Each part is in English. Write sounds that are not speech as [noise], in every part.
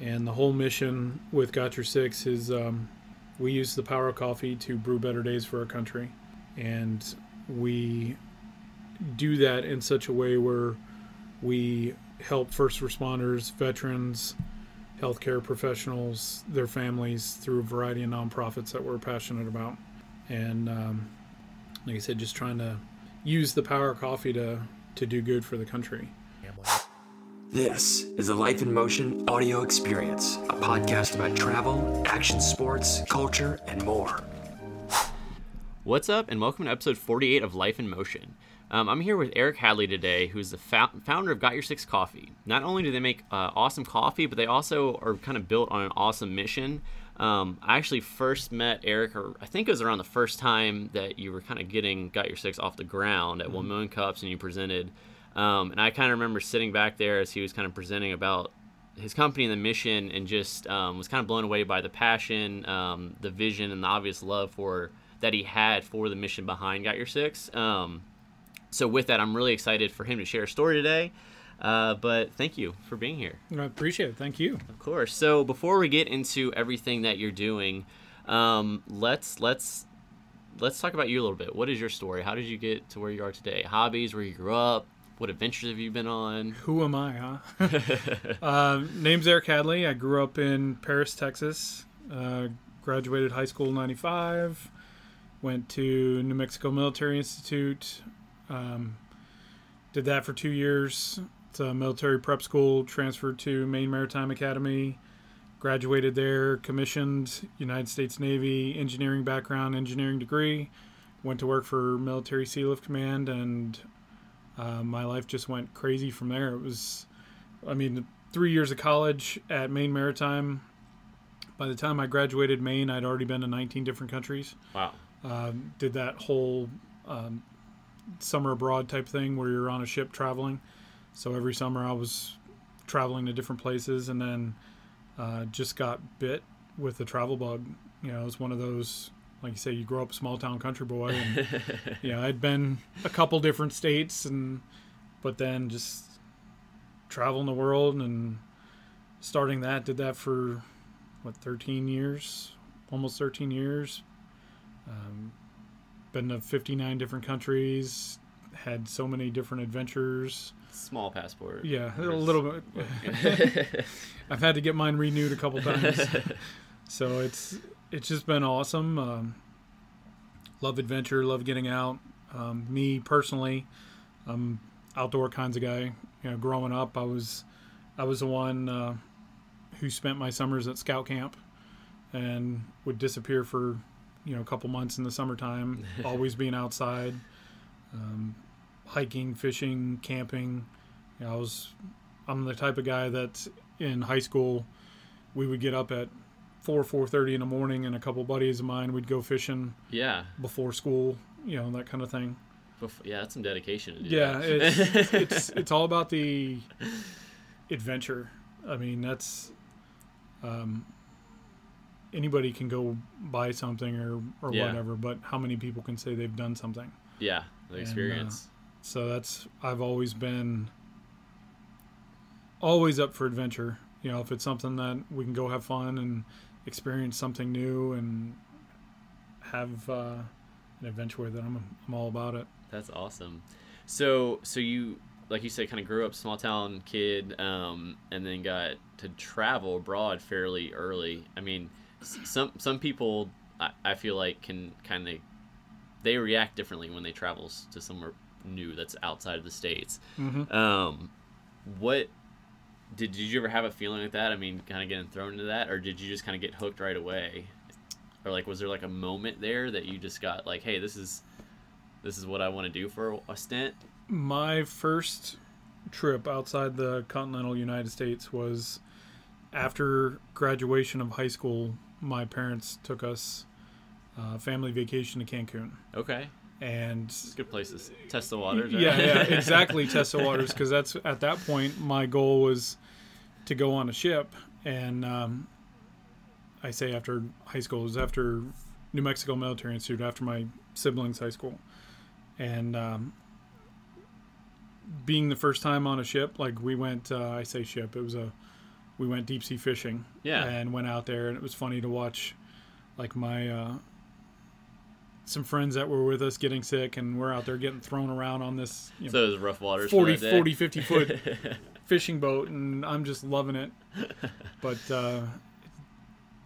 And the whole mission with Got Your Six is um, we use the power of coffee to brew better days for our country. And we do that in such a way where we help first responders, veterans, healthcare professionals, their families through a variety of nonprofits that we're passionate about. And um, like I said, just trying to use the power of coffee to, to do good for the country. This is a Life in Motion audio experience, a podcast about travel, action sports, culture, and more. What's up, and welcome to episode 48 of Life in Motion. Um, I'm here with Eric Hadley today, who's the founder of Got Your Six Coffee. Not only do they make uh, awesome coffee, but they also are kind of built on an awesome mission. Um, I actually first met Eric, or I think it was around the first time that you were kind of getting Got Your Six off the ground at mm-hmm. One Million Cups, and you presented. Um, and I kind of remember sitting back there as he was kind of presenting about his company and the mission, and just um, was kind of blown away by the passion, um, the vision, and the obvious love for that he had for the mission behind Got Your Six. Um, so with that, I'm really excited for him to share a story today. Uh, but thank you for being here. I appreciate it. Thank you. Of course. So before we get into everything that you're doing, um, let's let's let's talk about you a little bit. What is your story? How did you get to where you are today? Hobbies, where you grew up, what adventures have you been on? Who am I, huh? [laughs] uh, name's Eric Hadley. I grew up in Paris, Texas. Uh, graduated high school in 95. Went to New Mexico Military Institute. Um, did that for two years. It's a military prep school. Transferred to Maine Maritime Academy. Graduated there. Commissioned United States Navy engineering background, engineering degree. Went to work for Military Sealift Command, and uh, my life just went crazy from there. It was, I mean, three years of college at Maine Maritime. By the time I graduated Maine, I'd already been to 19 different countries. Wow. Um, did that whole um, summer abroad type thing where you're on a ship traveling. So every summer I was traveling to different places, and then uh, just got bit with the travel bug. You know, it was one of those, like you say, you grow up small town country boy, and [laughs] yeah, I'd been a couple different states, and but then just traveling the world and starting that, did that for what 13 years, almost 13 years. Um, been to 59 different countries, had so many different adventures. Small passport. Yeah, a little bit. [laughs] [laughs] I've had to get mine renewed a couple times. so it's it's just been awesome. Um, love adventure, love getting out. Um, me personally, I'm outdoor kinds of guy. You know, growing up, I was I was the one uh, who spent my summers at scout camp and would disappear for you know a couple months in the summertime, [laughs] always being outside, um, hiking, fishing, camping. You know, I was I'm the type of guy that in high school we would get up at four four thirty in the morning, and a couple buddies of mine we'd go fishing. Yeah. Before school, you know that kind of thing. Before, yeah, that's some dedication. yeah, it's, [laughs] it's it's all about the adventure. I mean, that's um, anybody can go buy something or or yeah. whatever, but how many people can say they've done something? Yeah, the experience. And, uh, so that's I've always been always up for adventure. You know, if it's something that we can go have fun and experience something new and have uh, an adventure with it, I'm I'm all about it. That's awesome. So so you like you said, kind of grew up small town kid, um, and then got to travel abroad fairly early. I mean, some some people I, I feel like can kind of they react differently when they travel to somewhere new that's outside of the states. Mm-hmm. Um, what did, did you ever have a feeling like that? I mean, kind of getting thrown into that, or did you just kind of get hooked right away? Or like, was there like a moment there that you just got like, hey, this is this is what I want to do for a stint? My first trip outside the continental United States was after graduation of high school my parents took us uh, family vacation to Cancun. Okay. And it's a good places. Test the waters. Right? Yeah, yeah, [laughs] exactly. test the waters because that's at that point my goal was to go on a ship, and um, I say after high school it was after New Mexico Military Institute after my siblings' high school, and um, being the first time on a ship, like we went, uh, I say ship, it was a we went deep sea fishing. Yeah. And went out there, and it was funny to watch, like my uh, some friends that were with us getting sick, and we're out there getting thrown around on this you know, So rough waters. 40 for 40 50 foot [laughs] fishing boat, and I'm just loving it. But uh,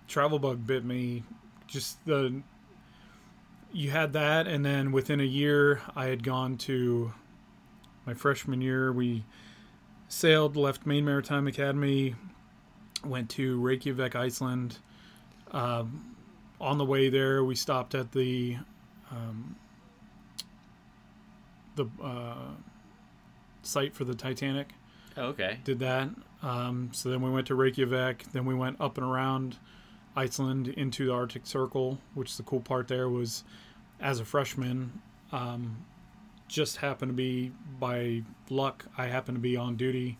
travel bug bit me. Just the you had that, and then within a year, I had gone to my freshman year. We sailed, left Maine Maritime Academy, went to Reykjavik, Iceland. Um, on the way there, we stopped at the um, the uh, site for the Titanic Oh, okay. did that. Um, so then we went to Reykjavik. Then we went up and around Iceland into the Arctic Circle, which the cool part there was, as a freshman, um, just happened to be by luck. I happened to be on duty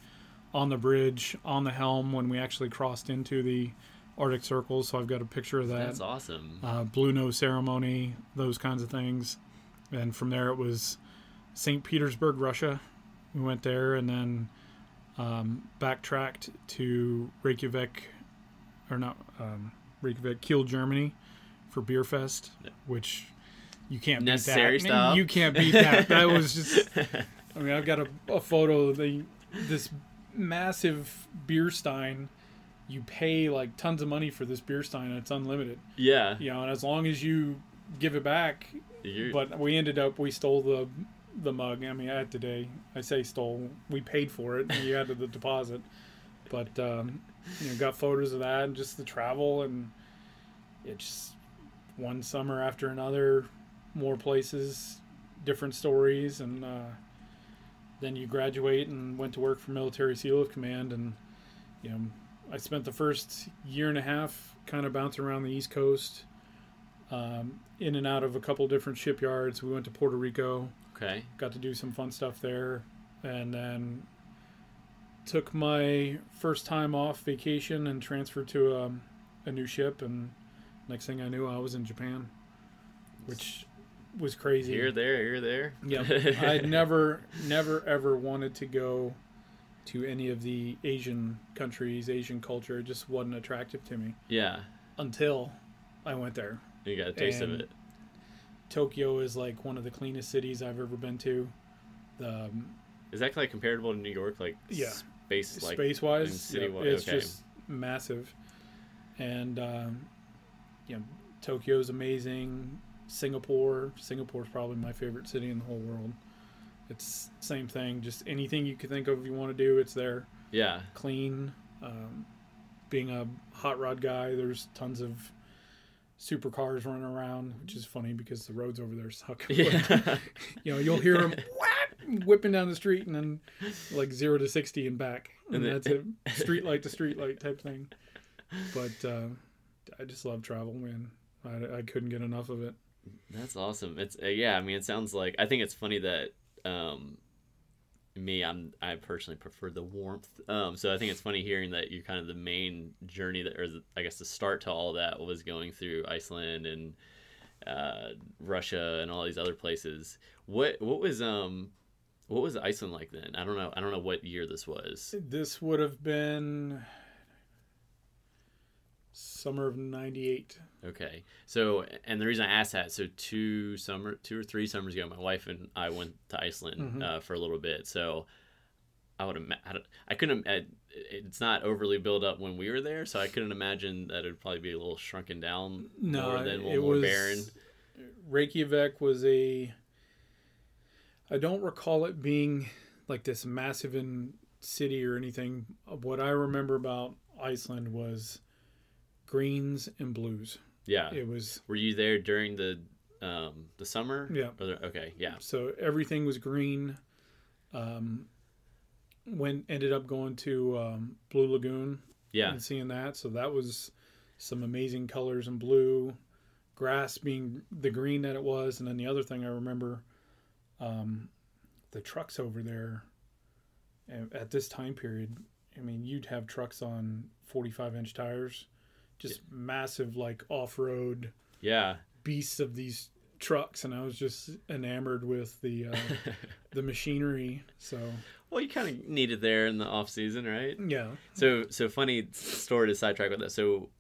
on the bridge on the helm when we actually crossed into the Arctic Circle. So I've got a picture of that That's awesome. uh, blue nose ceremony, those kinds of things. And from there, it was St. Petersburg, Russia. We went there and then um, backtracked to Reykjavik, or not um, Reykjavik, Kiel, Germany, for Beer Fest, which you can't Necessary beat that. stop. You can't beat that. [laughs] That was just. I mean, I've got a, a photo of the this massive beer stein. You pay like tons of money for this beer stein, and it's unlimited yeah. you know, and as long as you give it back. You're- But we ended up we stole the the mug. I mean, at today I say stole. We paid for it. and You added the deposit, but um, you know, got photos of that and just the travel and it's one summer after another, more places, different stories, and uh, then you graduate and went to work for Military Sealift Command and you know, I spent the first year and a half kind of bouncing around the East Coast, um, in and out of a couple different shipyards. We went to Puerto Rico, okay. got to do some fun stuff there, and then took my first time off vacation and transferred to um, a new ship. And next thing I knew, I was in Japan, which was crazy. Here, there, here, there. Yeah, [laughs] I'd never, never, ever wanted to go to any of the Asian countries, Asian culture. It just wasn't attractive to me Yeah. until I went there. You got a taste of it. Tokyo is like one of the cleanest cities I've ever been to. The um, Is that like comparable to New York? Like Yeah. space, like space wise, and city-wise, it's okay. just massive. And um, you know, Tokyo's amazing. Singapore, Singapore's probably my favorite city in the whole world. It's same thing. Just anything you could think of, you want to do, it's there. yeah. clean. Um, being a hot rod guy, there's tons of supercars running around, which is funny because the roads over there suck. [laughs] Yeah. [laughs] you know, you'll hear them whipping down the street and then like zero to sixty and back, and, And that's it, [laughs] street light to street light type thing. But uh, I just love travel, man. I, I couldn't get enough of it. That's awesome. It's uh, yeah. I mean, it sounds like I think it's funny that um, me, I'm I personally prefer the warmth. Um, so I think it's funny hearing that you're kind of the main journey that, or the, I guess the start to all that was going through Iceland and uh, Russia and all these other places. What what was um what was Iceland like then? I don't know. I don't know what year this was. This would have been summer of '98. Okay. So, and the reason I asked that, so two summer, two or three summers ago, my wife and I went to Iceland Mm-hmm. uh, for a little bit. So, I would ima- I I couldn't. I, it's not overly built up when we were there, so I couldn't imagine that it'd probably be a little shrunken down No, more than a it more was barren. Reykjavik was a. I don't recall it being like this massive in city or anything. What I remember about Iceland was greens and blues. Yeah. It was Were you there during the um the summer? Yeah. Or the- okay. Yeah. so everything was green. Um, when ended up going to um, Blue Lagoon Yeah. and seeing that. So that was some amazing colors in blue, grass being the green that it was, and then the other thing I remember, um, the trucks over there. At this time period, I mean, you'd have trucks on forty-five inch tires, just massive like off-road Yeah. beasts of these trucks, and I was just enamored with the uh, [laughs] the machinery. So well, you kind of need it there in the off season, right? yeah, So so funny story to sidetrack with that. So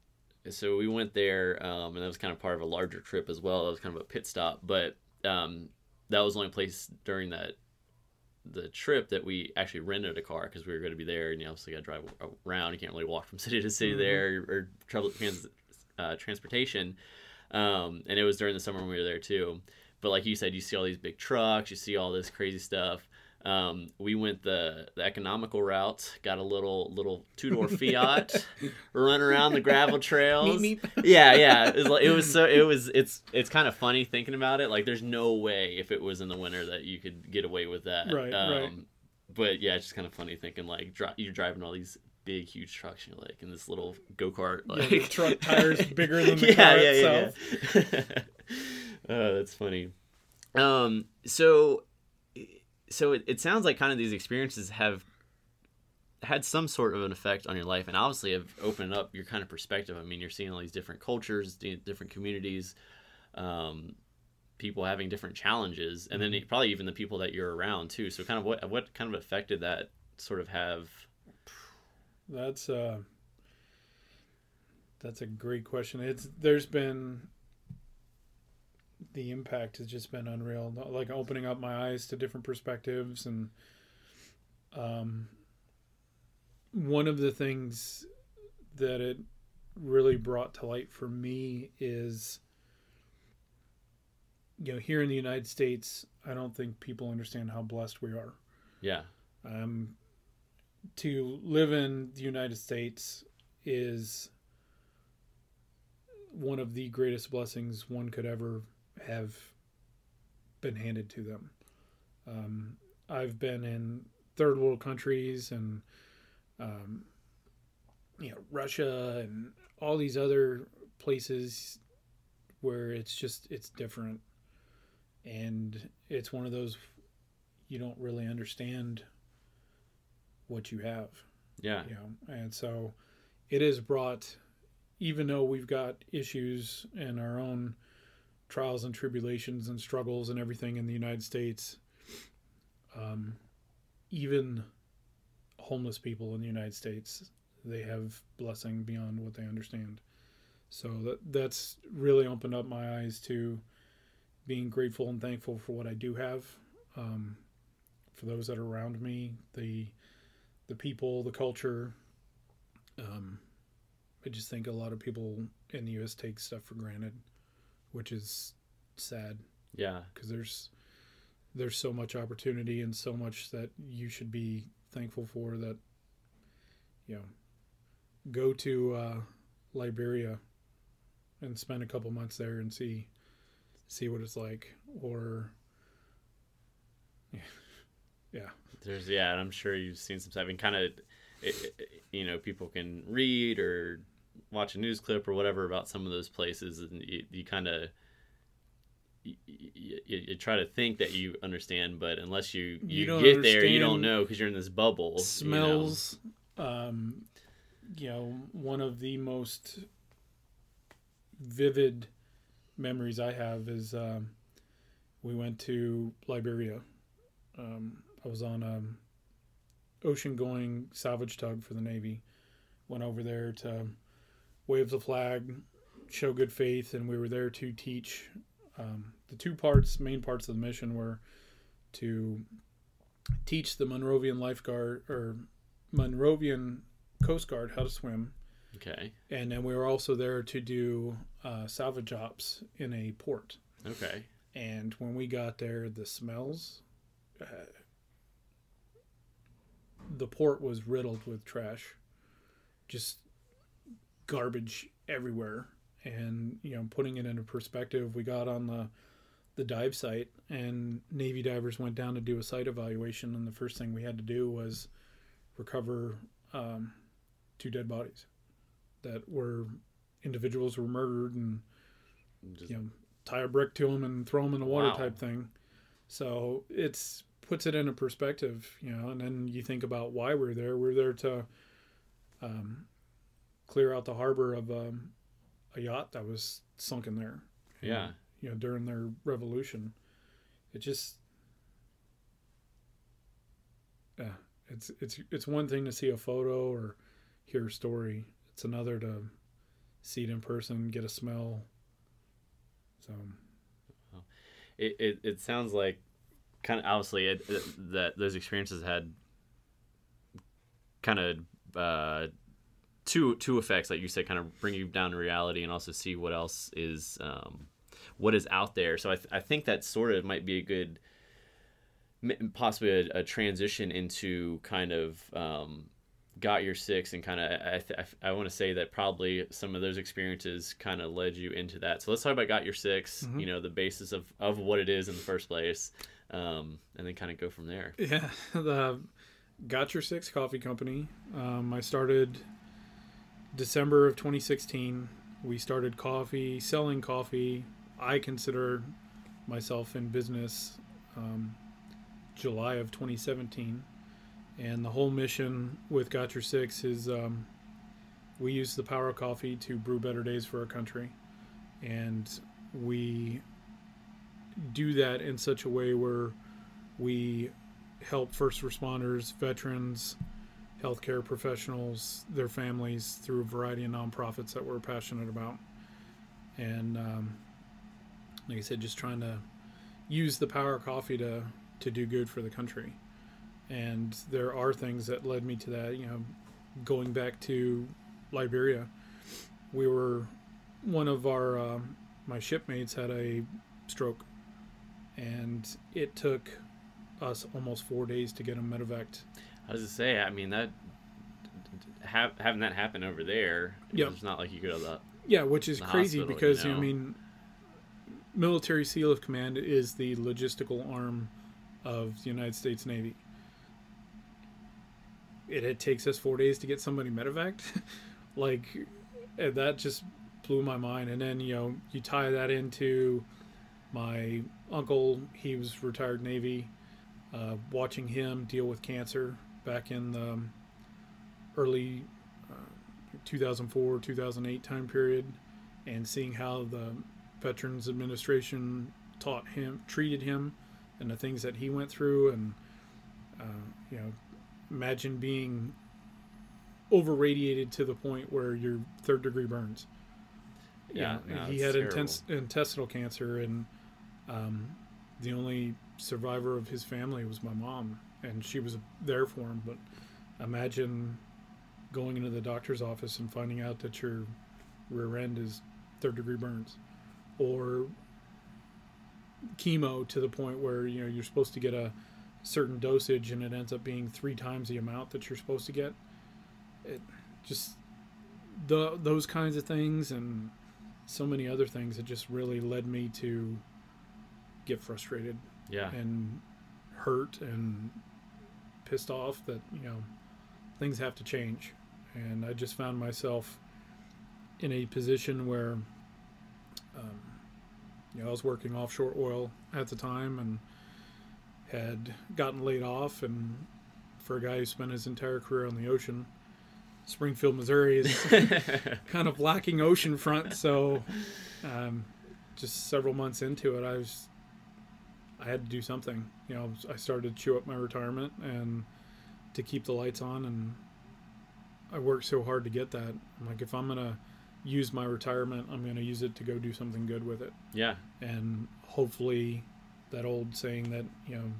so we went there, um, and that was kind of part of a larger trip as well. That was kind of a pit stop, but um, that was the only place during that the trip that we actually rented a car because we were going to be there, and you obviously got to drive around. You can't really walk from [laughs] city to city Mhm. there or trouble trans, uh, transportation. Um, and it was during the summer when we were there too. But like you said, you see all these big trucks, you see all this crazy stuff. Um, we went the, the economical route, got a little little two door [laughs] Fiat, run around the gravel trails. Meep, Yeah, yeah. It was, like, it was [laughs] so it was it's it's kind of funny thinking about it. Like, there's no way if it was in the winter that you could get away with that. Right, um, right. But yeah, it's just kind of funny thinking like dri- you're driving all these big, huge trucks. And you're like in this little go kart. Like the truck [laughs] tires bigger than the car itself. yeah. oh, that's funny. Um, so, so it, it sounds like kind of these experiences have had some sort of an effect on your life, and obviously have opened up your kind of perspective. I mean, you're seeing all these different cultures, different communities, um, people having different challenges, and then Mm-hmm. probably even the people that you're around too. So, kind of what what kind of effect did that sort of have? That's uh that's a great question. It's there's been the impact has just been unreal. Like opening up my eyes to different perspectives and um one of the things that it really brought to light for me is you know here in the United States I don't think people understand how blessed we are. Yeah, Um, to live in the United States is one of the greatest blessings one could ever have been handed to them. Um, I've been in third world countries and, um, you know, Russia and all these other places where it's just it's different, and it's one of those you don't really understand what you have. Yeah, you know and so it has brought even though we've got issues in our own trials and tribulations and struggles and everything in the united states um, even homeless people in the united states they have blessing beyond what they understand so that that's really opened up my eyes to being grateful and thankful for what i do have um, for those that are around me the the people, the culture. Um, I just think a lot of people in the U.S. take stuff for granted, which is sad yeah, because there's there's so much opportunity and so much that you should be thankful for. That you know, go to uh, Liberia and spend a couple months there and see see what it's like, or [laughs] yeah, There's yeah, and I'm sure you've seen some stuff I mean kind of, you know, people can read or watch a news clip or whatever about some of those places, and you, you kind of. You, you, you try to think that you understand, but unless you you, get there, you don't know because you're in this bubble. you know? smells um you know one of the most vivid memories i have is um we went to liberia um i was on a ocean going salvage tug for the navy went over there to wave the flag show good faith and we were there to teach um, the two parts main parts of the mission were to teach the monrovian lifeguard or Monrovian Coast Guard how to swim, Okay. and then we were also there to do uh, salvage ops in a port. Okay. And when we got there, the smells, uh, the port was riddled with trash, just garbage everywhere. And you know, putting it into perspective, we got on the the dive site, and Navy divers went down to do a site evaluation, and the first thing we had to do was recover um, two dead bodies that were individuals were murdered and Just, you know tie a brick to them and throw them in the water Wow. type thing so it's puts it into perspective you know and then you think about why we're there we're there to um, clear out the harbor of um, a yacht that was sunken there yeah. you know during their revolution. It just yeah, it's it's it's one thing to see a photo or hear a story. It's another to see it in person, get a smell. So it it, it sounds like kind of obviously it, it, that those experiences had kind of uh, two two effects, like you said, kind of bring you down to reality and also see what else is um, what is out there. So I, th- I think that sort of might be a good possibly a, a transition into kind of um, got your six and kind of I, th- I want to say that probably some of those experiences kind of led you into that. So let's talk about got your 6 Mm-hmm. You know the basis of of what it is in the first place, um, and then kind of go from there. yeah, [laughs] the Got Your Six Coffee Company. Um, I started December of 2016. We started coffee, selling coffee. I consider myself in business um, July of 2017. And the whole mission with Got Your Six is um, we use the power of coffee to brew better days for our country. And we do that in such a way where we help first responders, veterans, healthcare professionals, their families through a variety of nonprofits that we're passionate about. And um, like I said, just trying to use the power of coffee to, to do good for the country. And there are things that led me to that. You know, going back to Liberia, we were one of our um, my shipmates had a stroke, and it took us almost four days to get him medevaced. I was to say, I mean that have, having that happen over there, Yep. it's not like you could have that. Yeah, which is crazy hospital, you because know? I mean, military Sealift Command is the logistical arm of the United States Navy. It, it takes us four days to get somebody medevaced, [laughs] like eh, that just blew my mind. And then you know you tie that into my uncle; he was retired Navy. Uh, watching him deal with cancer back in the um, early 2004 2008 time period and seeing how the veterans administration taught him treated him and the things that he went through and uh, you know imagine being over radiated to the point where your third degree burns Yeah, You know, no, he had terrible. intense intestinal cancer and um, the only survivor of his family was my mom and she was there for him but imagine going into the doctor's office and finding out that your rear end is third degree burns or chemo to the point where you know you're supposed to get a certain dosage and it ends up being three times the amount that you're supposed to get. It just the those kinds of things and so many other things that just really led me to get frustrated Yeah, and hurt and pissed off that you know things have to change. And i just found myself in a position where um, you know i was working offshore oil at the time and had gotten laid off. And for a guy who spent his entire career on the ocean springfield missouri is [laughs] kind of lacking oceanfront so um, just several months into it i was I had to do something. You know, I started to chew up my retirement and to keep the lights on, and I worked so hard to get that. I'm like, if I'm gonna use my retirement, I'm gonna use it to go do something good with it, yeah, and hopefully, that old saying that you know,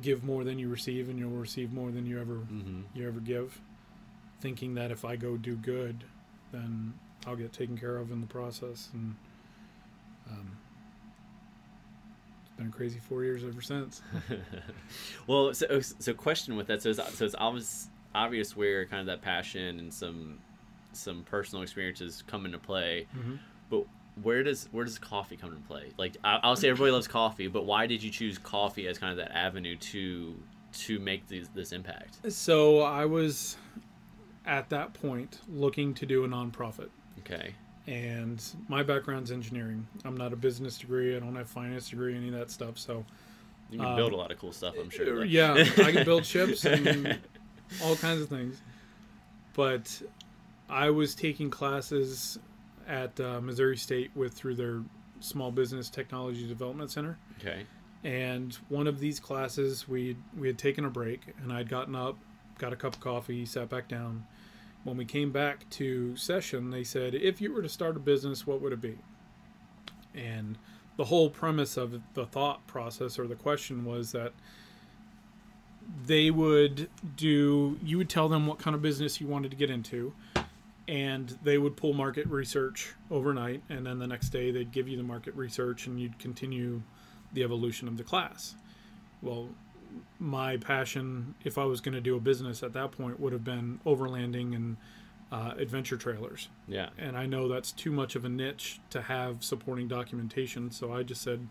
give more than you receive, and you'll receive more than you ever hmm you ever give. Thinking that if I go do good, then I'll get taken care of in the process, and um, been a crazy four years ever since. [laughs] well, so so question with that. So it's, so it's obvious obvious where kind of that passion and some some personal experiences come into play. Mhm. But where does where does coffee come into play? Like I, I'll say everybody loves coffee, but why did you choose coffee as kind of that avenue to to make these, this impact? So I was at that point looking to do a nonprofit, Okay. And my background's engineering. I'm not a business degree. I don't have finance degree, any of that stuff. So You can Um, build a lot of cool stuff, I'm sure. though. yeah, I can build ships and [laughs] all kinds of things. But I was taking classes at uh, Missouri State with through their Small Business Technology Development Center. Okay. And one of these classes, we we had taken a break, and I'd gotten up, got a cup of coffee, sat back down. When we came back to session, they said, "If you were to start a business, what would it be?" And the whole premise of the thought process or the question was that they would do you would tell them what kind of business you wanted to get into and they would pull market research overnight and then the next day they'd give you the market research and you'd continue the evolution of the class well my passion if i was going to do a business at that point would have been overlanding and uh, adventure trailers Yeah. and I know that's too much of a niche to have supporting documentation. So I just said,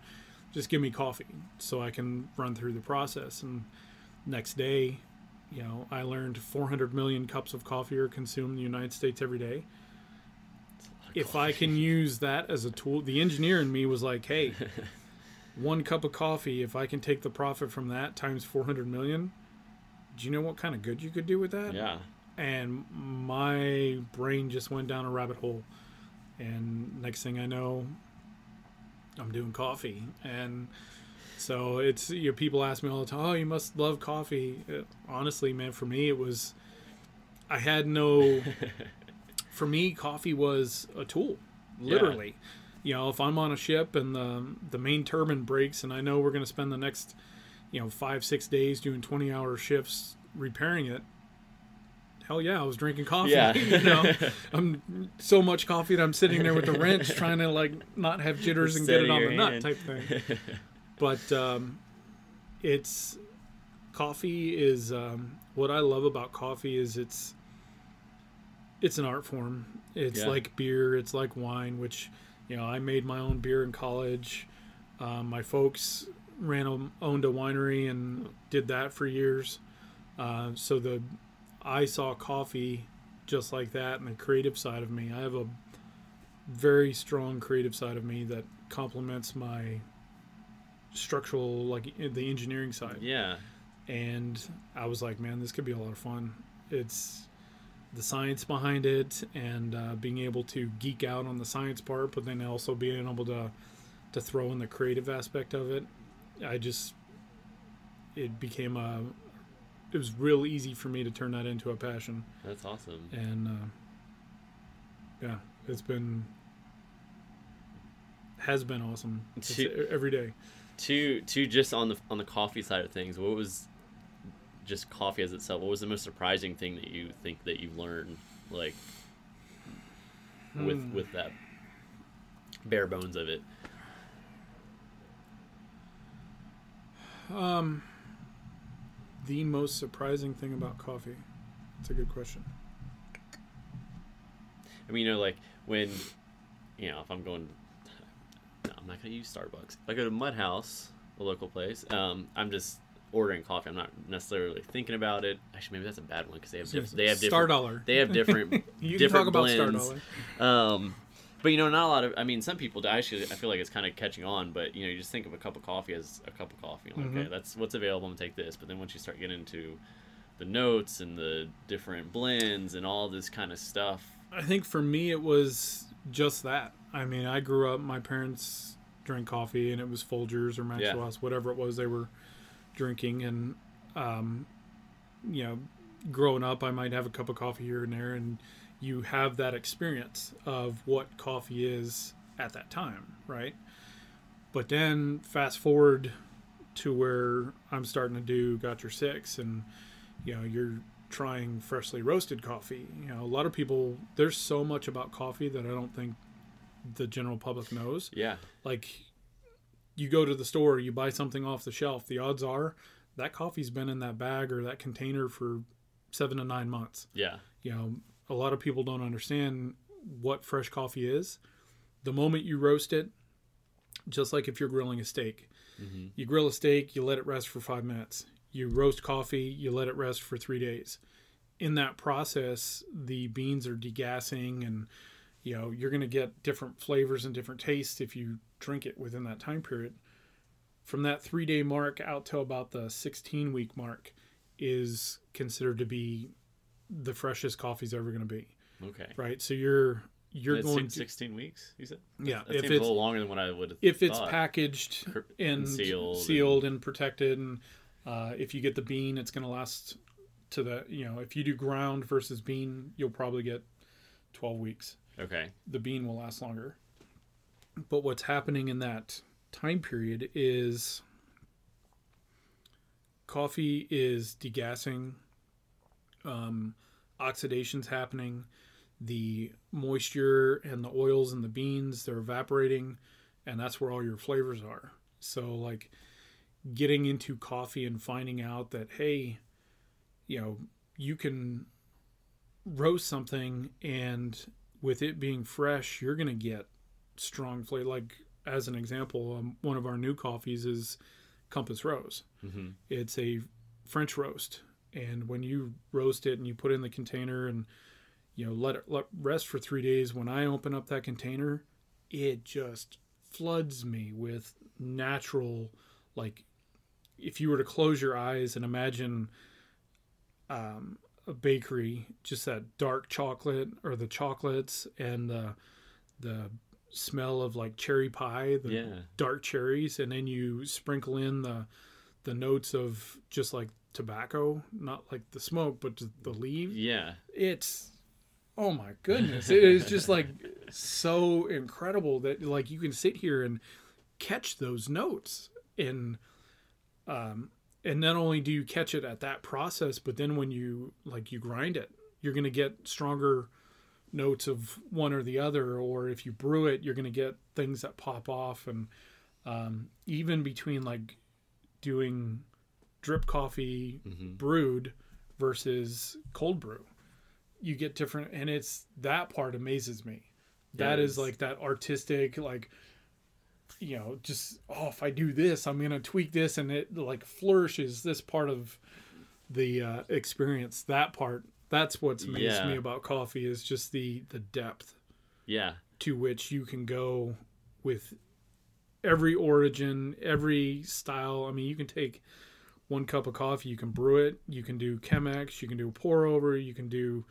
just give me coffee so I can run through the process. And next day, you know, I learned 400 million cups of coffee are consumed in the United States every day. If I can use that as a tool, the engineer in me was like, hey, [laughs] one cup of coffee, if I can take the profit from that times 400 million, do you know what kind of good you could do with that? Yeah. and my brain just went down a rabbit hole. And next thing i know i'm doing coffee. And so it's you know, people ask me all the time oh you must love coffee. Uh, honestly man for me it was i had no [laughs] for me coffee was a tool literally you know if i'm on a ship and the the main turbine breaks and i know we're going to spend the next you know five six days doing 20 hour shifts repairing it hell yeah i was drinking coffee Yeah. [laughs] you know [laughs] i'm so much coffee that i'm sitting there with the wrench [laughs] trying to like not have jitters and get it on the nut type thing but um, it's coffee is um, what i love about coffee is it's it's an art form it's Yeah. like beer it's like wine which you know i made my own beer in college um, my folks ran a, owned a winery and did that for years uh, so the i saw coffee just like that and the creative side of me i have a very strong creative side of me that complements my structural like the engineering side Yeah. and I was like, man, this could be a lot of fun. It's the science behind it and uh, being able to geek out on the science part, but then also being able to to throw in the creative aspect of it. I just it became a it was real easy for me to turn that into a passion, That's awesome. and uh, yeah, it's been has been awesome e- every day. To to just on the on the coffee side of things, what was just coffee as itself? What was the most surprising thing that you think that you've learned, like with Hmm. with that bare bones of it? Um, the most surprising thing about coffee. It's a good question. I mean, you know, like when, you know, if I'm going, no, I'm not gonna use Starbucks. If I go to Mud House, a local place, um, I'm just ordering coffee. I'm not necessarily thinking about it. Actually, maybe that's a bad one because they have diff- they have Star different Dollar. they have different [laughs] You can different talk about Star blends. Dollar. Um, but you know, not a lot of. I mean, some people do. Actually, I feel like it's kind of catching on. But you know, you just think of a cup of coffee as a cup of coffee. Like, Mm-hmm. okay, that's what's available. I'm gonna take this. But then once you start getting into the notes and the different blends and all this kind of stuff, I think for me it was just that. I mean, I grew up. My parents drank coffee, and it was Folgers or Maxwell Yeah. House, whatever it was they were drinking. And um, you know, growing up, I might have a cup of coffee here and there, and you have that experience of what coffee is at that time, right? But then fast forward to where I'm starting to do Got Your Six, and you know, you're trying freshly roasted coffee. You know, a lot of people, there's so much about coffee that I don't think the general public knows. yeah, Like, you go to the store, you buy something off the shelf, the odds are that coffee's been in that bag or that container for seven to nine months. yeah, You know, a lot of people don't understand what fresh coffee is. The moment you roast it, just like if you're grilling a steak, mm-hmm. you grill a steak, you let it rest for five minutes. You roast coffee, you let it rest for three days. In that process, the beans are degassing, and you know you're going to get different flavors and different tastes if you drink it within that time period. From that three day mark out to about the 16 week mark is considered to be the freshest coffee's ever going to be okay, right? So you're you're That's going six- to 16 weeks, you said? yeah That if seems a it's little longer than what I would have if it's thought. packaged and, and sealed sealed, and, protected and uh, if you get the bean it's going to last to the you know if you do ground versus bean you'll probably get 12 weeks Okay. the bean will last longer but what's happening in that time period is coffee is degassing um, oxidation's happening the moisture and the oils and the beans they're evaporating and that's where all your flavors are. So like getting into coffee and finding out that hey you know you can roast something and with it being fresh you're going to get strong flavor like as an example um, one of our new coffees is compass rose Mhm. it's a french roast and when you roast it and you put it in the container and you know let it let rest for three days when i open up that container it just floods me with natural like if you were to close your eyes and imagine um, a bakery just that dark chocolate or the chocolates and the the smell of like cherry pie the Yeah. dark cherries and then you sprinkle in the the notes of just like tobacco not like the smoke but the leaves Yeah. it's oh my goodness it is just like so incredible that like you can sit here and catch those notes and um and not only do you catch it at that process but then when you like you grind it you're going to get stronger notes of one or the other or if you brew it you're going to get things that pop off. And um, even between like doing drip coffee brewed versus cold brew you get different and it's that part amazes me. That is Yes. like that artistic like you know just oh if i do this i'm gonna tweak this and it like flourishes this part of the uh, experience that part that's what's amazed Yeah. me about coffee is just the the depth Yeah. to which you can go with every origin, every style. I mean, you can take one cup of coffee, you can brew it, you can do Chemex, you can do pour over, you can do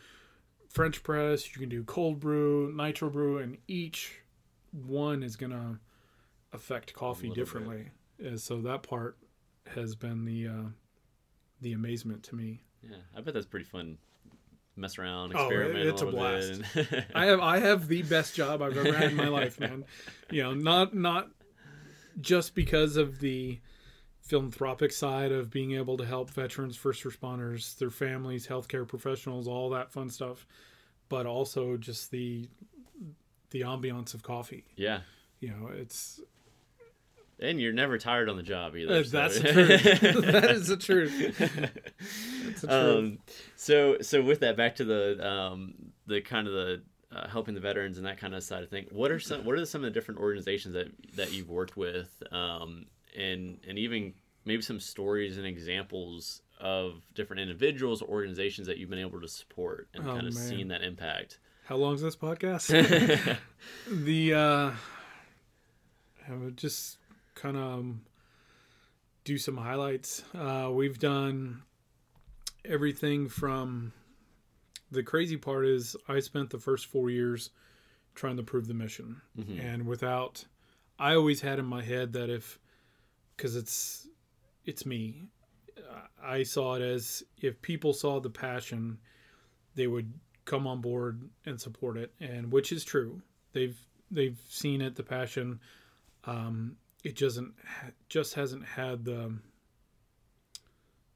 French press, you can do cold brew, nitro brew, and each one is going to affect coffee bit. differently. And so that part has been the uh, the amazement to me. Yeah. I bet that's pretty fun. Mess around, Oh, it- experiment it's a little bit. I have I have the [laughs] best job I've ever had in my life, man. You know, not not just because of the philanthropic side of being able to help veterans, first responders, their families, healthcare professionals, all that fun stuff, but also just the the ambiance of coffee. yeah. You know, it's And you're never tired on the job either. uh, so- that's the [laughs] truth. [laughs] that is the truth. That's the truth. um, so so with that, back to the um, the kind of the uh, helping the veterans and that kind of side of thing. What are some what are some of the different organizations that that you've worked with, um, and and even maybe some stories and examples of different individuals or organizations that you've been able to support and Oh, kind of man. seen that impact. How long is this podcast? [laughs] the uh I would just kind of um, do some highlights. Uh we've done everything from the crazy part is I spent the first 4 years trying to prove the mission. And without I always had in my head that if cuz it's it's me. I saw it as if people saw the passion, they would come on board and support it, and which is true. They've they've seen it, the passion. Um, it doesn't just hasn't had the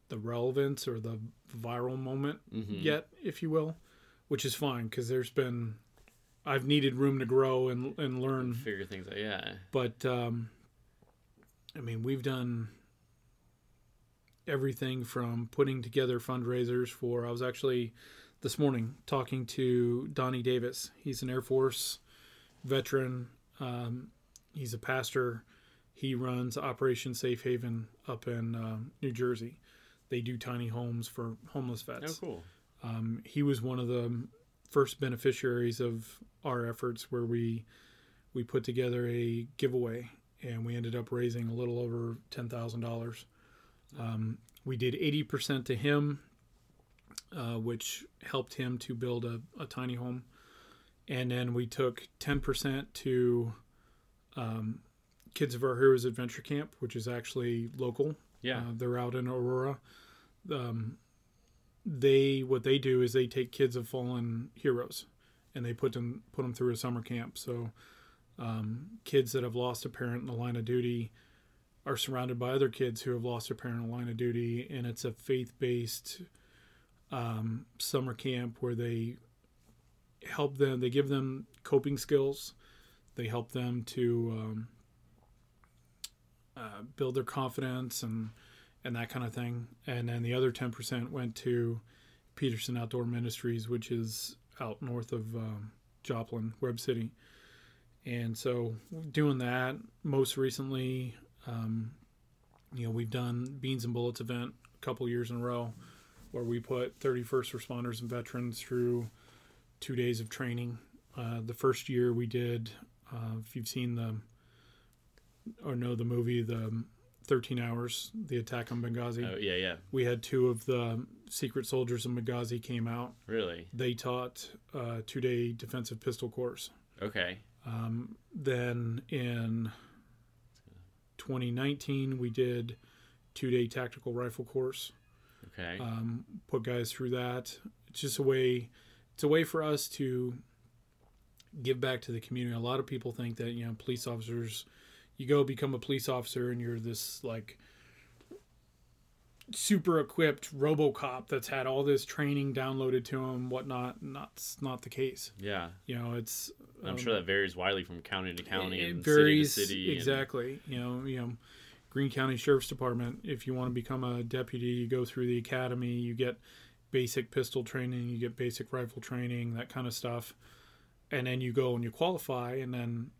the relevance or the viral moment Mhm. yet, if you will, which is fine because there's been I've needed room to grow and and learn Figure things out. Yeah. but um, I mean, we've done everything from putting together fundraisers for. I was actually this morning talking to Donnie Davis. He's an Air Force veteran. Um, he's a pastor. He runs Operation Safe Haven up in um, New Jersey. They do tiny homes for homeless vets. Oh, cool. Um, he was one of the first beneficiaries of our efforts where we we put together a giveaway and we ended up raising a little over ten thousand dollars. Um, we did eighty percent to him, uh, which helped him to build a, a tiny home, and then we took 10% to um, Kids of Our Heroes Adventure Camp, which is actually local. Yeah. Uh, they're out in Aurora. Um, they what they do is they take kids of fallen heroes, and they put them put them through a summer camp. So um, kids that have lost a parent in the line of duty are surrounded by other kids who have lost a parent in the line of duty, and it's a faith based um, summer camp where they help them. They give them coping skills. They help them to um, uh, build their confidence and and that kind of thing. And then the other ten percent went to Peterson Outdoor Ministries, which is out north of um, Joplin, Webb City. And so doing that most recently, um, you know, we've done Beans and Bullets event a couple years in a row, where we put 31st responders and veterans through two days of training. Uh, the first year we did, uh, if you've seen the or know the movie, the 13 Hours, the attack on Benghazi, Oh yeah, yeah. we had two of the secret soldiers in Benghazi came out. Really? They taught a two day defensive pistol course. Okay. Um, then in 2019, we did two day tactical rifle course. Okay. Um, put guys through that. It's just a way. It's a way for us to give back to the community. A lot of people think that you know police officers, you go become a police officer and you're this like super equipped RoboCop that's had all this training downloaded to him, whatnot. Not not the case. yeah. You know, it's I'm um, sure that varies widely from county to county it and varies city to city. and- exactly. You know, you know, Greene County Sheriff's Department. If you want to become a deputy, you go through the academy. You get basic pistol training. You get basic rifle training, that kind of stuff, and then you go and you qualify. And then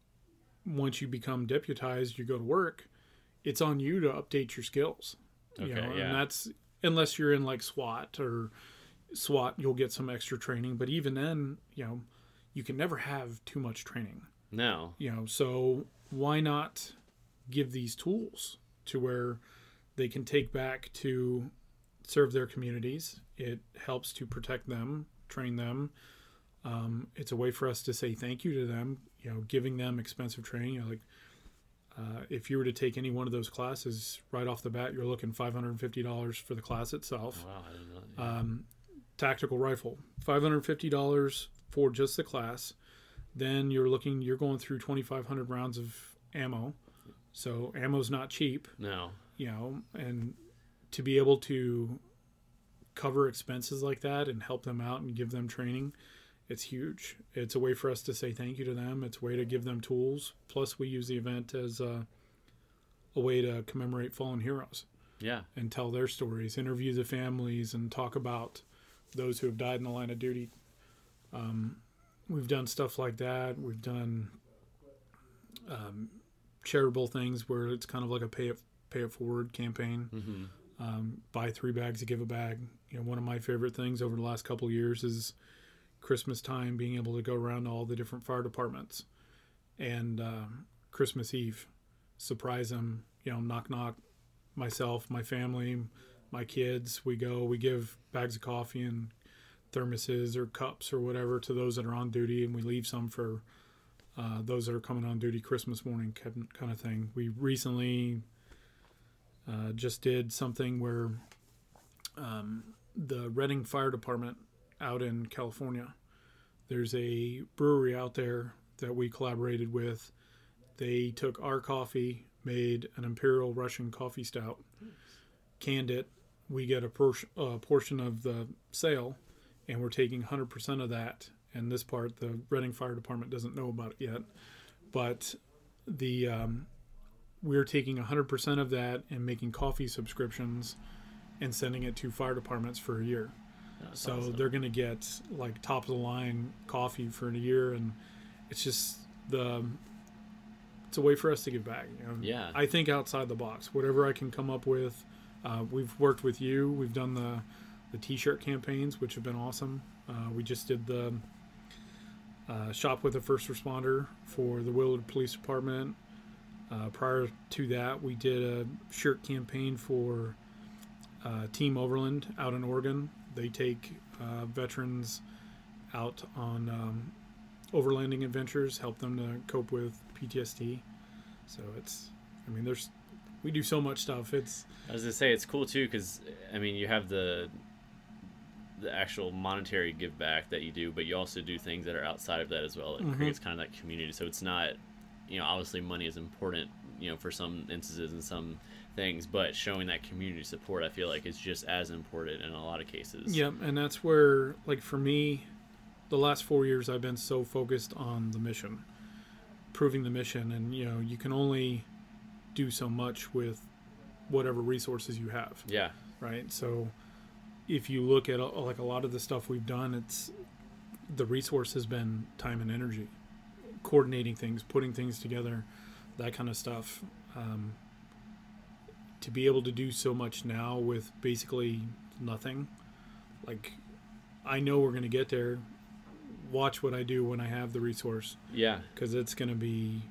once you become deputized, you go to work. It's on you to update your skills. You Okay, know, yeah. and that's unless you're in like SWAT or SWAT, you'll get some extra training. But even then, you know, you can never have too much training No. you know so why not give these tools to where they can take back to serve their communities it helps to protect them train them um, it's a way for us to say thank you to them you know giving them expensive training you know, like uh, if you were to take any one of those classes right off the bat you're looking $550 for the class itself Wow. I didn't know. that. um, tactical rifle $550 for just the class then you're looking you're going through 2500 rounds of ammo so ammo's not cheap no. you know and to be able to cover expenses like that and help them out and give them training it's huge it's a way for us to say thank you to them it's a way to give them tools plus we use the event as a, a way to commemorate fallen heroes Yeah. and tell their stories, interview the families, and talk about those who have died in the line of duty. Um, we've done stuff like that. We've done um, charitable things where it's kind of like a pay it pay it forward campaign. hmm Um, buy three bags to give a bag. You know, one of my favorite things over the last couple of years is Christmas time, being able to go around all the different fire departments and um, Christmas Eve, surprise them. You know, knock knock. Myself, my family, my kids. We go. We give bags of coffee and thermoses or cups or whatever to those that are on duty, and we leave some for uh, those that are coming on duty Christmas morning, kind kind of thing. We recently uh, just did something where um, the Redding Fire Department out in California, there's a brewery out there that we collaborated with. They took our coffee, made an Imperial Russian coffee stout, canned it. We get a por- uh, portion of the sale, and we're taking 100% of that. And this part, the Redding Fire Department doesn't know about it yet, but the um, we're taking 100% of that and making coffee subscriptions and sending it to fire departments for a year. That's so awesome. they're going to get like top of the line coffee for a year and it's just the it's a way for us to give back you know? Yeah. i think outside the box whatever i can come up with uh, we've worked with you we've done the the t-shirt campaigns which have been awesome uh, we just did the uh, shop with a first responder for the willard police department uh, prior to that we did a shirt campaign for uh, team overland out in oregon they take uh, veterans out on um, overlanding adventures, help them to cope with PTSD. So it's, I mean, there's, we do so much stuff. It's, I was gonna say it's cool too because I mean you have the the actual monetary give back that you do, but you also do things that are outside of that as well. It Mhm. creates kind of that community. So it's not, you know, obviously money is important, you know, for some instances and some things, but showing that community support, I feel like is just as important in a lot of cases. Yep, and that's where, like for me, the last four years I've been so focused on the mission, proving the mission, and you know you can only do so much with whatever resources you have, Yeah. right? So if you look at uh, like a lot of the stuff we've done, it's the resource has been time and energy, coordinating things, putting things together, that kind of stuff. Um, to be able to do so much now with basically nothing, like I know we're going to get there. Watch what I do when I have the resource Yeah. because it's going to be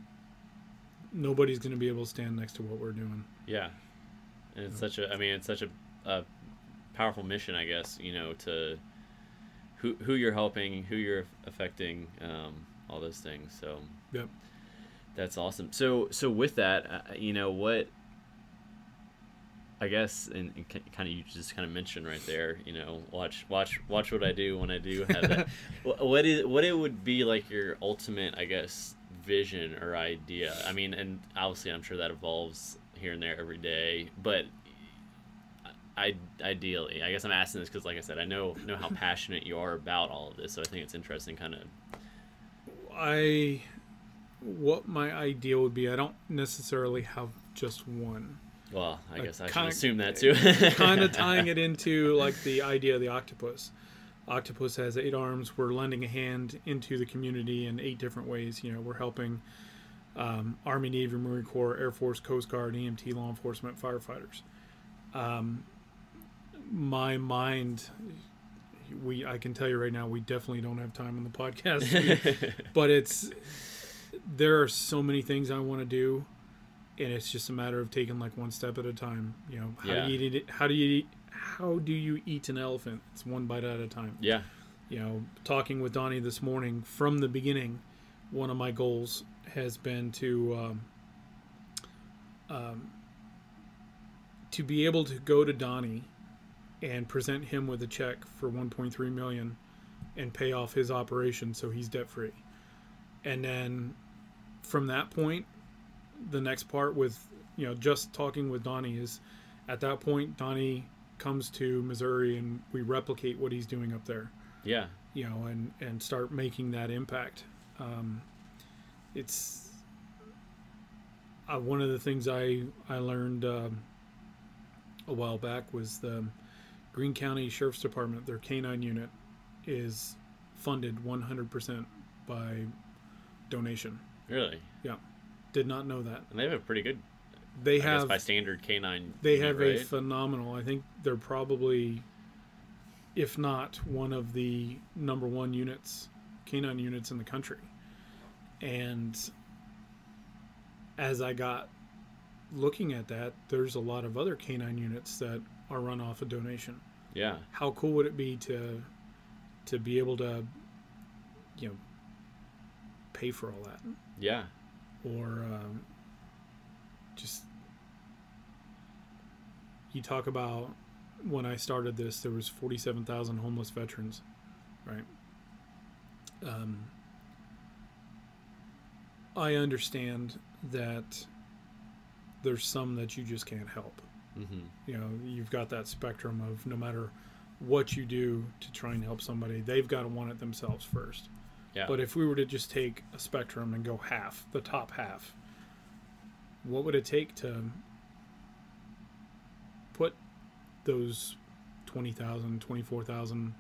nobody's going to be able to stand next to what we're doing. Yeah. And it's such a, I mean, it's such a, a powerful mission, I guess, you know, to who, who you're helping, who you're affecting, um, all those things. So Yep. that's awesome. So, so with that, uh, you know, what, I guess, and, and kind of you just kind of mentioned right there, you know, watch, watch, watch what I do when I do have that. [laughs] What is, what it would be like your ultimate, I guess, vision or idea? I mean, and obviously, I'm sure that evolves here and there every day, but I ideally, I guess I'm asking this because, like I said, I know know how [laughs] passionate you are about all of this, so I think it's interesting, kind of. I what my idea would be. I don't necessarily have just one. Well, I guess I should kinda- assume that too. [laughs] kind of tying it into like the idea of the octopus. Octopus has eight arms. We're lending a hand into the community in eight different ways. You know, we're helping um, Army, Navy, Marine Corps, Air Force, Coast Guard, EMT, law enforcement, firefighters. Um, my mind, we I can tell you right now, we definitely don't have time on the podcast, [laughs] but it's there are so many things I want to do and it's just a matter of taking like one step at a time. You know, how Yeah. do you eat it? How do you eat? How do you eat an elephant? It's one bite at a time. yeah, You know, talking with Donnie this morning from the beginning, one of my goals has been to um, um, to be able to go to Donnie and present him with a check for 1.3 million and pay off his operation so he's debt free. And then from that point, the next part with you know just talking with Donnie is at that point Donnie comes to Missouri and we replicate what he's doing up there yeah, you know, and and start making that impact. Um, it's uh, one of the things I I learned um, a while back was the Greene County Sheriff's Department. Their canine unit is funded 100% by donation. really. Did not know that. And they have a pretty good, They I guess, have by standard canine. they unit, have a right? phenomenal. I think they're probably, if not one of the number one units, canine units in the country. And as I got looking at that, there's a lot of other canine units that are run off a donation. yeah, How cool would it be to to be able to, you know, pay for all that? yeah, or um, just you talk about when I started this, there was forty-seven thousand homeless veterans, right? Um, I understand that there's some that you just can't help. hmm You know, you've got that spectrum of no matter what you do to try and help somebody, they've got to want it themselves first. Yeah, But if we were to just take a spectrum and go half, the top half, what would it take to put those 20,000, 24,000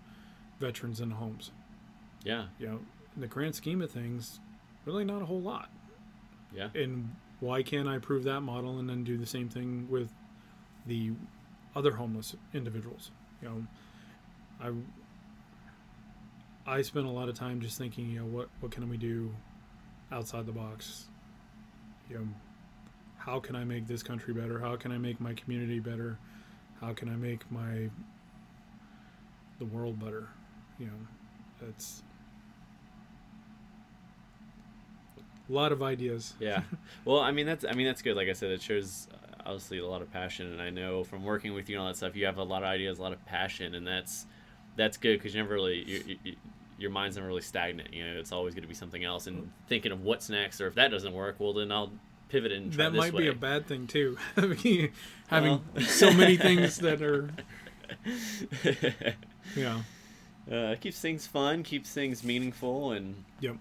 veterans in homes? yeah, You know, in the grand scheme of things, really not a whole lot. yeah, And why can't I prove that model and then do the same thing with the other homeless individuals? You know, I I spend a lot of time just thinking, you know, what what can we do outside the box? You know, how can I make this country better? How can I make my community better? How can I make my the world better? You know, it's a lot of ideas. [laughs] Yeah. Well, I mean that's I mean that's good. Like I said, it shows uh, obviously a lot of passion, and I know from working with you and all that stuff, you have a lot of ideas, a lot of passion, and that's that's good because you never really you, you, your mind's never really stagnant. You know, it's always going to be something else, and thinking of what's next, or if that doesn't work, well then I'll pivot and try that might way. be a bad thing too. Having [laughs] having Well. so many things that are [laughs] yeah. uh, keeps things fun, keeps things meaningful, and Yep.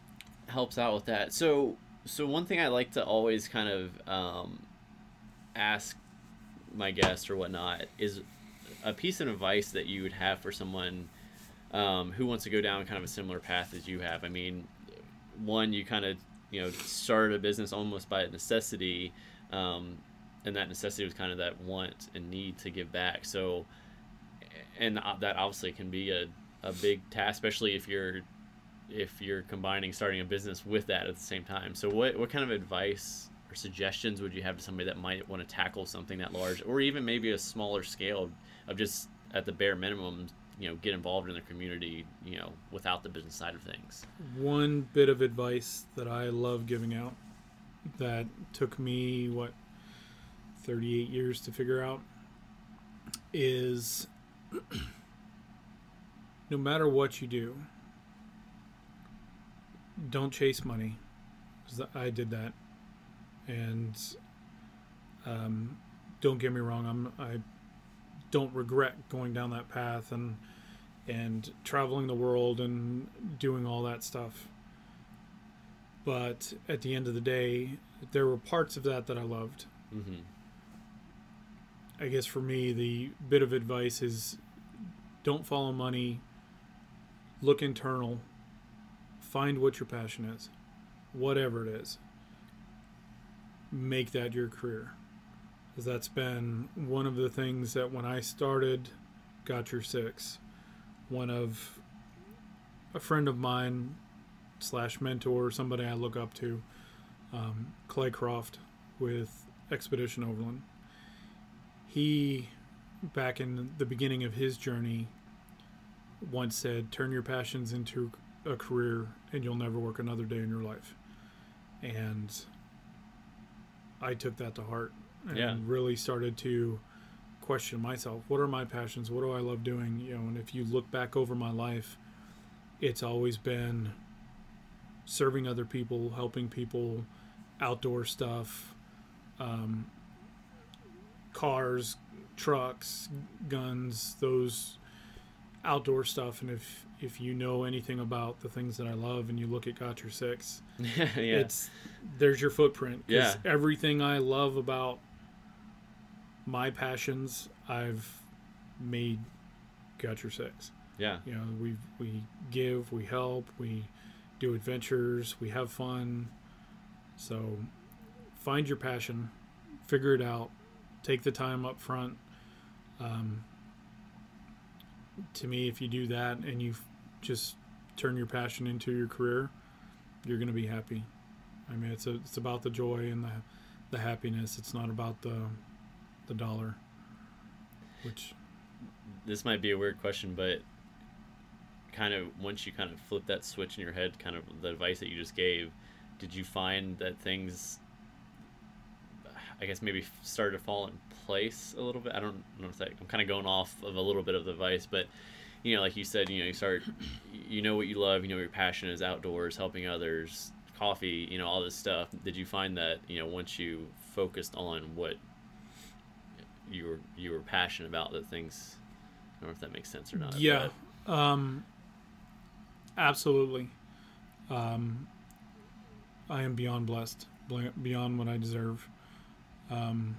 helps out with that. So, so one thing I like to always kind of um, ask my guests or whatnot is a piece of advice that you would have for someone um, who wants to go down kind of a similar path as you have. I mean, one, you kind of you know started a business almost by necessity, um, and that necessity was kind of that want and need to give back. So, and that obviously can be a, a big task, especially if you're if you're combining starting a business with that at the same time. So what what kind of advice or suggestions would you have to somebody that might want to tackle something that large or even maybe a smaller scale of just at the bare minimum, you know, get involved in the community, you know, without the business side of things. One bit of advice that I love giving out that took me what 38 years to figure out is [clears throat] no matter what you do, don't chase money. 'Cause I did that, and um, don't get me wrong. I'm I don't regret going down that path and and traveling the world and doing all that stuff. But at the end of the day, there were parts of that that I loved. Mm-hmm. I guess for me, the bit of advice is don't follow money, look internal, find what your passion is, whatever it is. Make that your career. Because that's been one of the things that when I started Got Your Six, one of a friend of mine slash mentor, somebody I look up to, um, Clay Croft with Expedition Overland he back in the beginning of his journey once said turn your passions into a career and you'll never work another day in your life. And i took that to heart and Yeah. really started to question myself what are my passions what do i love doing you know and if you look back over my life it's always been serving other people helping people outdoor stuff um, cars, trucks, guns, those outdoor stuff. And if if you know anything about the things that I love, and you look at gotcha Your Six, [laughs] yeah. it's there's your footprint. Yeah. everything I love about my passions, I've made Got Your Six. yeah. You know, we we give, we help, we do adventures, we have fun. So find your passion, figure it out, take the time up front. Um, to me, if you do that and you just turn your passion into your career, you're going to be happy. I mean, it's a, it's about the joy and the the happiness. It's not about the the dollar. Which This might be a weird question, but kind of once you kind of flip that switch in your head, kind of the advice that you just gave, did you find that things I guess maybe started to fall in place a little bit. I don't know if that I'm kind of going off of a little bit of the advice, but you know, like you said, you know, you start, you know what you love, you know your passion is outdoors, helping others, coffee, you know, all this stuff. Did you find that you know once you focused on what you were you were passionate about, the things, I don't know if that makes sense or not. Yeah, um, absolutely. Um, I am beyond blessed, beyond what I deserve. Um,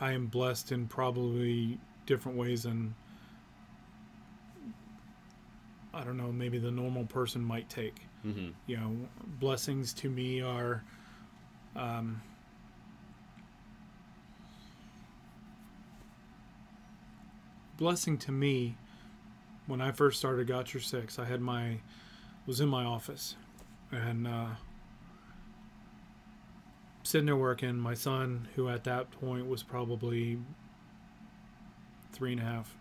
I am blessed in probably different ways than I don't know, maybe the normal person might take. But, hmm You know, blessings to me are. Um, blessing to me when I first started Got Your Six, I had my was in my office and uh, sitting there working. My son, who at that point was probably three and a half,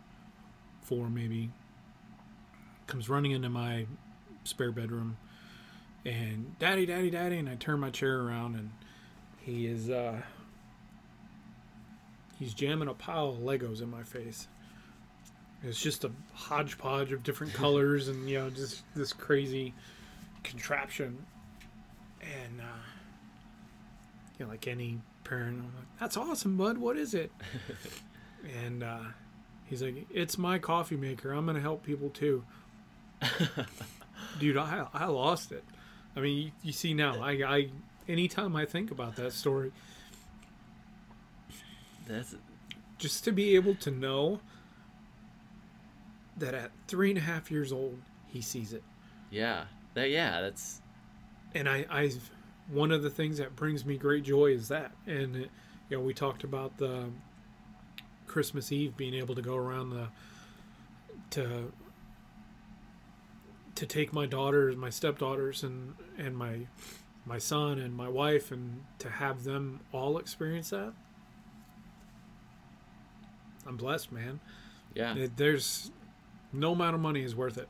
four maybe, comes running into my spare bedroom and daddy, daddy, daddy, and I turn my chair around and he is uh, he's jamming a pile of Legos in my face. It's just a hodgepodge of different colors and you know just this crazy contraption, and uh, you know like any parent, I'm like, that's awesome, bud. What is it? [laughs] and uh, he's like, it's my coffee maker. I'm gonna help people too. [laughs] Dude, I I lost it. I mean, you, you see now, I I anytime I think about that story, That's just to be able to know that at three and a half years old he sees it yeah. That yeah. That's and i i one of the things that brings me great joy is that and uh, you know we talked about the christmas eve being able to go around the to to take my daughters my stepdaughters and and my my son and my wife and to have them all experience that i'm blessed man yeah. There's no amount of money is worth it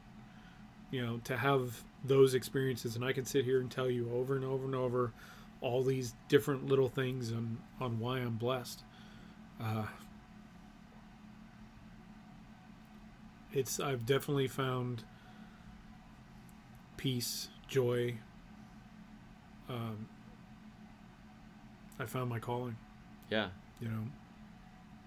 you know to have those experiences. And i can sit here and tell you over and over and over all these different little things on on why i'm blessed. Uh, it's i've definitely found peace joy um, i found my calling. Yeah. you know?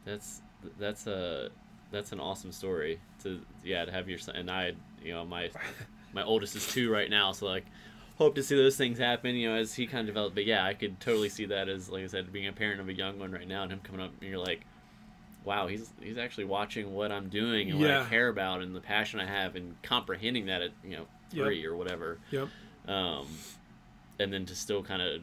That's that's a that's an awesome story to yeah to have your son and I you know my my oldest is two right now so like hope to see those things happen you know as he kind of develops but yeah I could totally see that as like I said being a parent of a young one right now and him coming up and you're like wow he's he's actually watching what I'm doing and what I care about and the passion I have and comprehending that at you know Yep. three or whatever yep um, and then to still kind of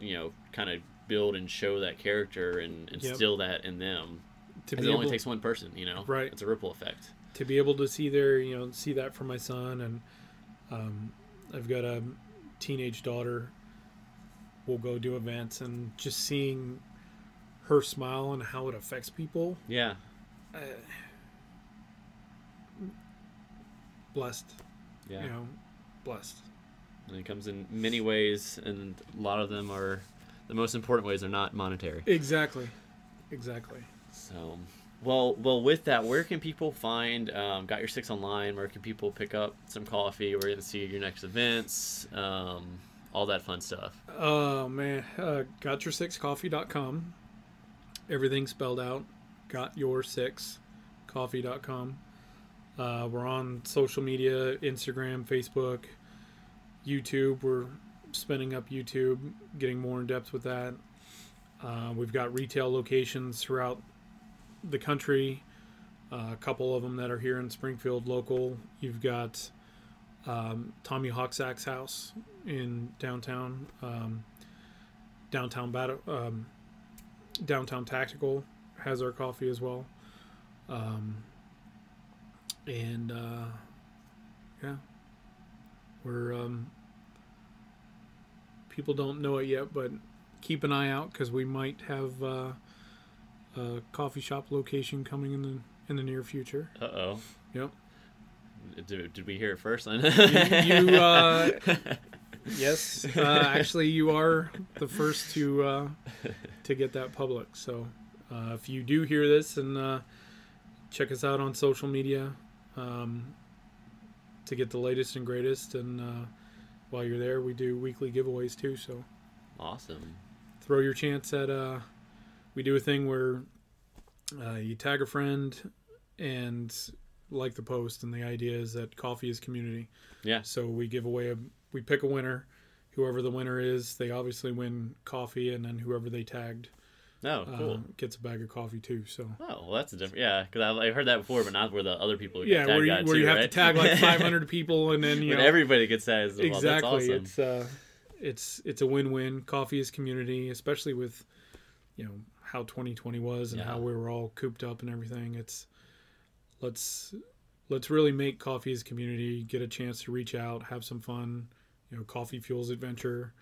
you know kind of build and show that character and Yep. instill that in them to be it only able takes one person you know? Right. it's a ripple effect. To be able to see their you know see that for my son and um, i've got a teenage daughter. We'll go do events and just seeing her smile and how it affects people. Yeah. Uh, blessed. Yeah. You know blessed. And it comes in many ways and a lot of them are the most important ways are not monetary. Exactly. Exactly so well well with that where can people find um, got your six online? Where can people pick up some coffee? Where you can see your next events um, all that fun stuff. Oh man. Uh, gotyoursixcoffee.com everything spelled out. Got your six coffee.com uh, we're on social media instagram facebook youtube. We're spinning up youtube getting more in depth with that. Uh, we've got retail locations throughout the country uh, a couple of them that are here in springfield local. You've got um, tommy hawksack's house in downtown um, downtown battle um, downtown tactical has our coffee as well. Um, and uh, yeah. We're um, people don't know it yet but keep an eye out because we might have uh, a coffee shop location coming in the in the near future. Uh-oh. Yep. Did, did we hear it first you, you [laughs] uh, yes uh, actually you are the first to uh, to get that public. So uh, if you do hear this and uh, check us out on social media um, to get the latest and greatest and uh, while you're there we do weekly giveaways too so awesome. throw your chance at uh we do a thing where uh, you tag a friend and like the post and the idea is that coffee is community yeah so we give away a we pick a winner whoever the winner is they obviously win coffee and then whoever they tagged oh cool uh, gets a bag of coffee too so Oh, well, that's a different. Yeah, because I've, I've heard that before, but not where the other people. Get yeah tagged where you, where too, you have to tag like [laughs] 500 people and then you know everybody gets tagged. well. exactly That's awesome. it's uh it's it's a win-win coffee is community especially with you know how 2020 was and Yeah. how we were all cooped up and everything it's let's let's really make coffee as community get a chance to reach out have some fun you know coffee fuels adventure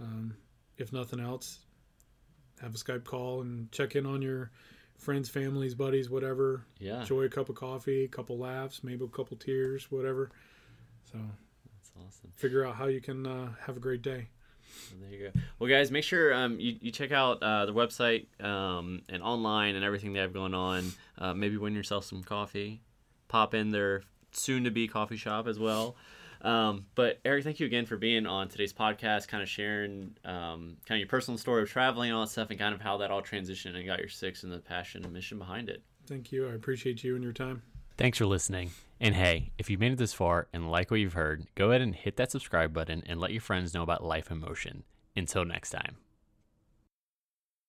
um, if nothing else have a skype call and check in on your friends families buddies whatever yeah, enjoy a cup of coffee a couple laughs maybe a couple tears whatever so that's awesome. figure out how you can uh, have a great day. There you go. Well, guys, make sure um, you, you check out uh, the website um, and online and everything they have going on. Uh, maybe win yourself some coffee. Pop in their soon to be coffee shop as well. Um, but Eric, thank you again for being on today's podcast, kind of sharing um, kind of your personal story of traveling and all that stuff, and kind of how that all transitioned and got your six and the passion and mission behind it. Thank you. I appreciate you and your time. Thanks for listening. And hey, if you made it this far and like what you've heard, go ahead and hit that subscribe button and let your friends know about Life in Motion. Until next time.